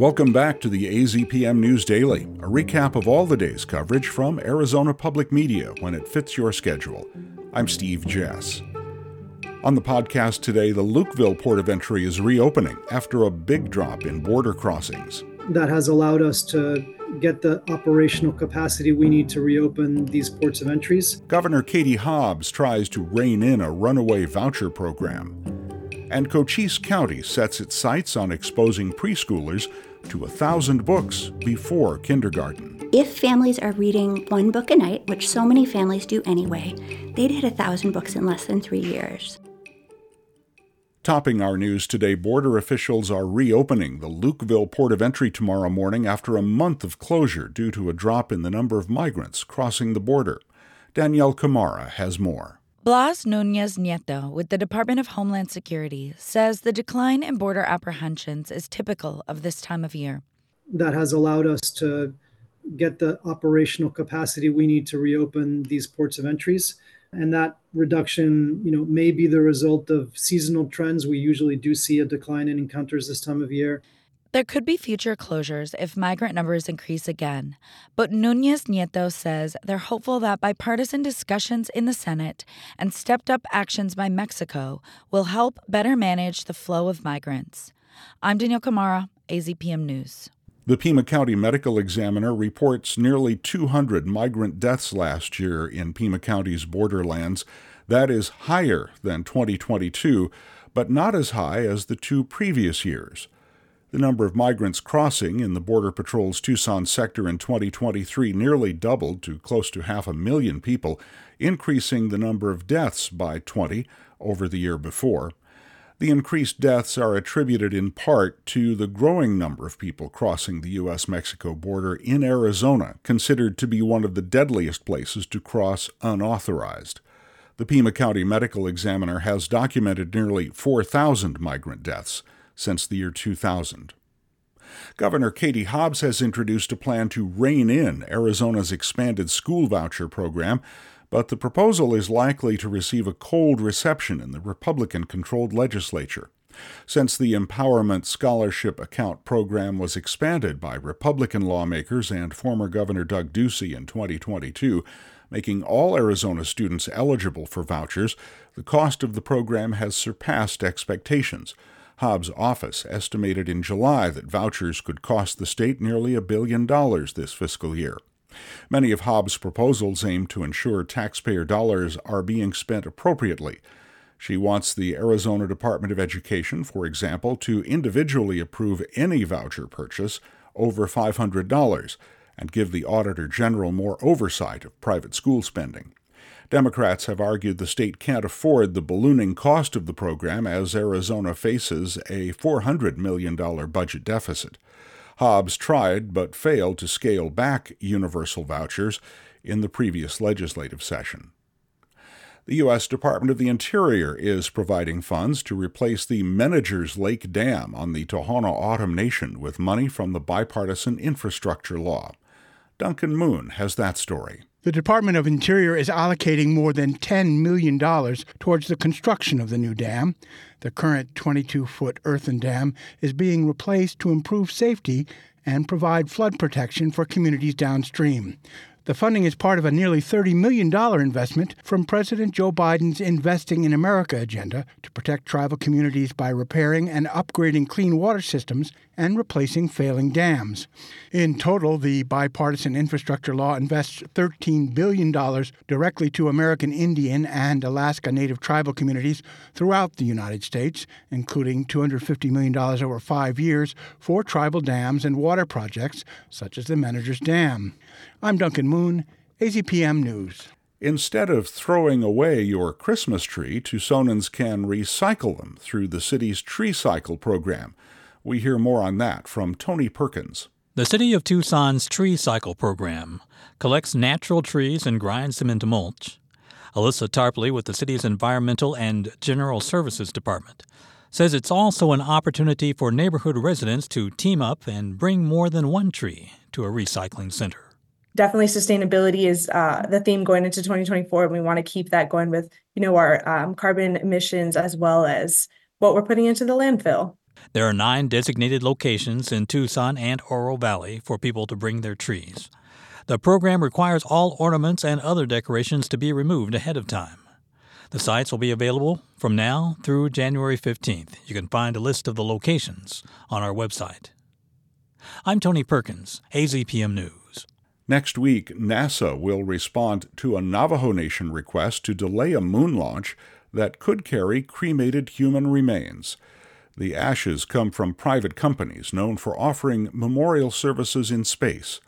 Welcome back to the AZPM News Daily, a recap of all the day's coverage from Arizona Public Media when it fits your schedule. I'm Steve Jess. On the podcast today, the Lukeville port of entry is reopening after a big drop in border crossings. That has allowed us to get the operational capacity we need to reopen these ports of entries. Governor Katie Hobbs tries to rein in a runaway voucher program. And Cochise County sets its sights on exposing preschoolers to a thousand books before kindergarten. If families are reading one book a night, which so many families do anyway, they'd hit a thousand books in less than three years. Topping our news today, border officials are reopening the Lukeville port of entry tomorrow morning after a month of closure due to a drop in the number of migrants crossing the border. Danyelle Khmara has more. Blas Nunez Neto with the Department of Homeland Security says the decline in border apprehensions is typical of this time of year. That has allowed us to get the operational capacity we need to reopen these ports of entries. And that reduction you know may be the result of seasonal trends. We usually do see a decline in encounters this time of year there could be future closures if migrant numbers increase again, but Nunez Neto says they're hopeful that bipartisan discussions in the Senate and stepped up actions by Mexico will help better manage the flow of migrants. I'm Danyelle Khmara, AZPM News. The Pima County Medical Examiner reports nearly 200 migrant deaths last year in Pima County's borderlands. That is higher than 2022, but not as high as the two previous years. The number of migrants crossing in the Border Patrol's Tucson sector in 2023 nearly doubled to close to half a million people, increasing the number of deaths by 20 over the year before. The increased deaths are attributed in part to the growing number of people crossing the U.S. Mexico border in Arizona, considered to be one of the deadliest places to cross unauthorized. The Pima County Medical Examiner has documented nearly 4,000 migrant deaths since the year 2000. Governor Katie Hobbs has introduced a plan to rein in Arizona's expanded school voucher program but the proposal is likely to receive a cold reception in the Republican controlled legislature. Since the Empowerment Scholarship Account program was expanded by Republican lawmakers and former Governor Doug Ducey in 2022, making all Arizona students eligible for vouchers, the cost of the program has surpassed expectations. Hobbs' office estimated in July that vouchers could cost the state nearly a billion dollars this fiscal year. Many of Hobbs' proposals aim to ensure taxpayer dollars are being spent appropriately. She wants the Arizona Department of Education, for example, to individually approve any voucher purchase over $500 and give the Auditor General more oversight of private school spending. Democrats have argued the state can't afford the ballooning cost of the program as Arizona faces a $400 million budget deficit. Hobbs tried but failed to scale back universal vouchers in the previous legislative session. The U.S. Department of the Interior is providing funds to replace the Menagers Lake Dam on the Tohono O'odham Nation with money from the bipartisan infrastructure law. Duncan Moon has that story. The Department of Interior is allocating more than $10 million towards the construction of the new dam. The current 22 foot earthen dam is being replaced to improve safety and provide flood protection for communities downstream. The funding is part of a nearly $30 million investment from President Joe Biden's Investing in America agenda to protect tribal communities by repairing and upgrading clean water systems and replacing failing dams. In total, the bipartisan infrastructure law invests $13 billion directly to American Indian and Alaska Native tribal communities throughout the United States, including $250 million over five years for tribal dams and water projects such as the Menagers Dam. I'm Duncan Moon, AZPM News. Instead of throwing away your Christmas tree, Tucsonans can recycle them through the city's Tree Cycle program. We hear more on that from Tony Perkins. The City of Tucson's Tree Cycle program collects natural trees and grinds them into mulch. Alyssa Tarpley with the city's Environmental and General Services Department says it's also an opportunity for neighborhood residents to team up and bring more than one tree to a recycling center definitely sustainability is uh, the theme going into 2024 and we want to keep that going with you know our um, carbon emissions as well as what we're putting into the landfill There are nine designated locations in Tucson and Oro Valley for people to bring their trees. The program requires all ornaments and other decorations to be removed ahead of time. The sites will be available from now through January 15th. You can find a list of the locations on our website. I'm Tony Perkins, AZPM News. Next week, NASA will respond to a Navajo Nation request to delay a moon launch that could carry cremated human remains. The ashes come from private companies known for offering memorial services in space.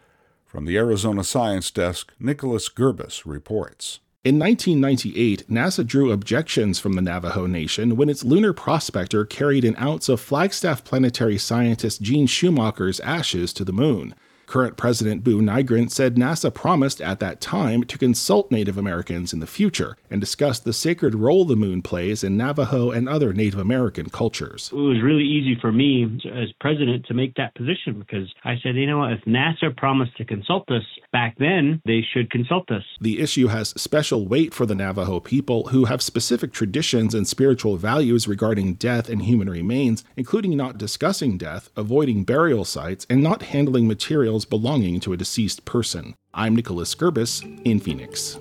From the Arizona Science Desk, Nicholas Gerbis reports. In 1998, NASA drew objections from the Navajo Nation when its lunar prospector carried an ounce of Flagstaff planetary scientist Gene Shoemaker's ashes to the moon. Current President Buu Nygren said NASA promised at that time to consult Native Americans in the future and discuss the sacred role the moon plays in Navajo and other Native American cultures. It was really easy for me as president to make that position because I said, you know what, if NASA promised to consult us back then, they should consult us. The issue has special weight for the Navajo people who have specific traditions and spiritual values regarding death and human remains, including not discussing death, avoiding burial sites, and not handling materials belonging to a deceased person. I'm Nicholas Gerbis in Phoenix.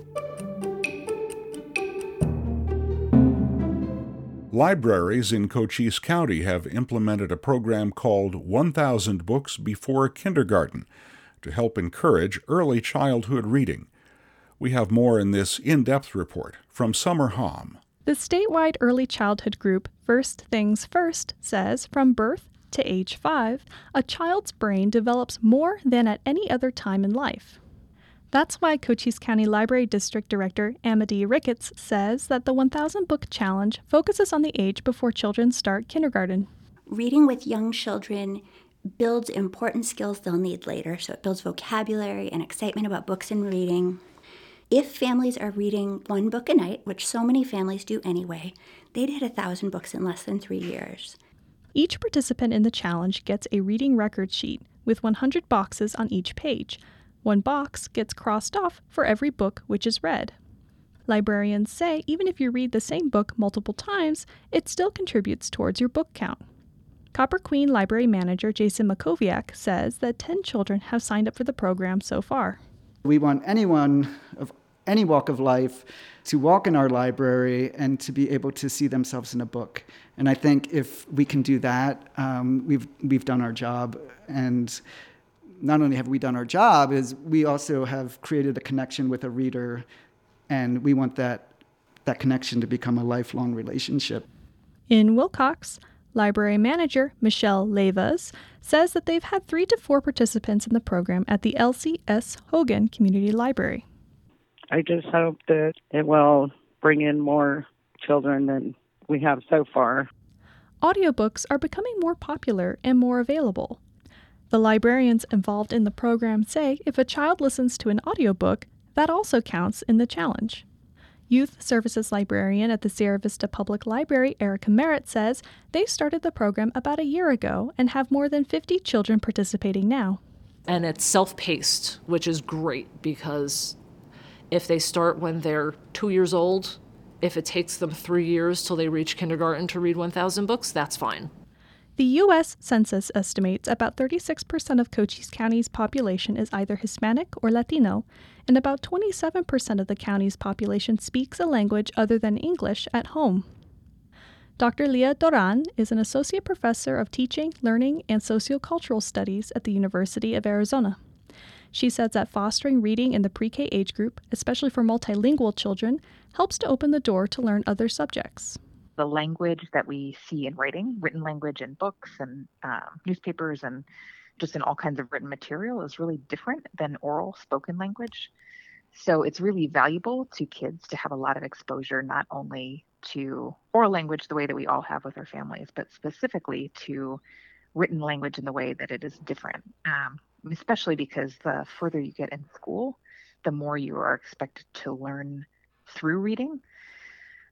Libraries in Cochise County have implemented a program called 1000 Books Before Kindergarten to help encourage early childhood reading. We have more in this in depth report from Summer Hom. The statewide early childhood group First Things First says from birth to age 5, a child's brain develops more than at any other time in life. That's why Cochise County Library District Director Amity Ricketts says that the 1000 Book Challenge focuses on the age before children start kindergarten. Reading with young children builds important skills they'll need later, so it builds vocabulary and excitement about books and reading. If families are reading one book a night, which so many families do anyway, they'd hit a thousand books in less than three years. Each participant in the challenge gets a reading record sheet with 100 boxes on each page. One box gets crossed off for every book which is read. Librarians say even if you read the same book multiple times, it still contributes towards your book count. Copper Queen Library Manager Jason Makoviak says that 10 children have signed up for the program so far. We want anyone of any walk of life to walk in our library and to be able to see themselves in a book. And I think if we can do that, um, we've we've done our job. And not only have we done our job, is we also have created a connection with a reader, and we want that that connection to become a lifelong relationship. In Willcox, library manager Michelle Levas says that they've had three to four participants in the program at the Elsie S. Hogan Community Library. I just hope that it will bring in more children than we have so far. Audiobooks are becoming more popular and more available. The librarians involved in the program say if a child listens to an audiobook, that also counts in the challenge. Youth Services Librarian at the Sierra Vista Public Library, Erica Merritt, says they started the program about a year ago and have more than 50 children participating now. And it's self paced, which is great because if they start when they're two years old, if it takes them three years till they reach kindergarten to read 1,000 books, that's fine. The U.S. Census estimates about 36% of Cochise County's population is either Hispanic or Latino, and about 27% of the county's population speaks a language other than English at home. Dr. Leah Doran is an associate professor of teaching, learning, and sociocultural studies at the University of Arizona. She says that fostering reading in the pre K age group, especially for multilingual children, helps to open the door to learn other subjects. The language that we see in writing, written language in books and um, newspapers and just in all kinds of written material, is really different than oral spoken language. So it's really valuable to kids to have a lot of exposure, not only to oral language the way that we all have with our families, but specifically to written language in the way that it is different. Um, especially because the further you get in school, the more you are expected to learn through reading,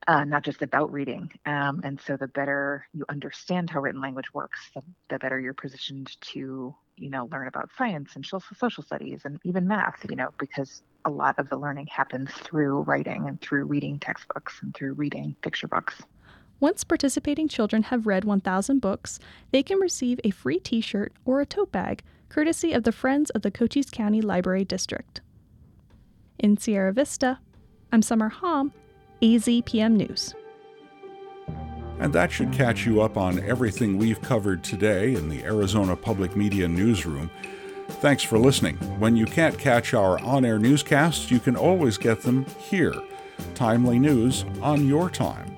uh, not just about reading. Um, and so the better you understand how written language works, the, the, better you're positioned to, you know, learn about science and social studies and even math, you know, because a lot of the learning happens through writing and through reading textbooks and through reading picture books. Once participating children have read 1,000 books, they can receive a free t shirt or a tote bag, courtesy of the Friends of the Cochise County Library District. In Sierra Vista, I'm Summer Hom, AZPM News. And that should catch you up on everything we've covered today in the Arizona Public Media Newsroom. Thanks for listening. When you can't catch our on air newscasts, you can always get them here. Timely news on your time.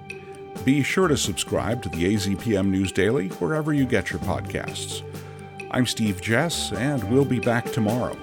Be sure to subscribe to the AZPM News Daily wherever you get your podcasts. I'm Steve Jess, and we'll be back tomorrow.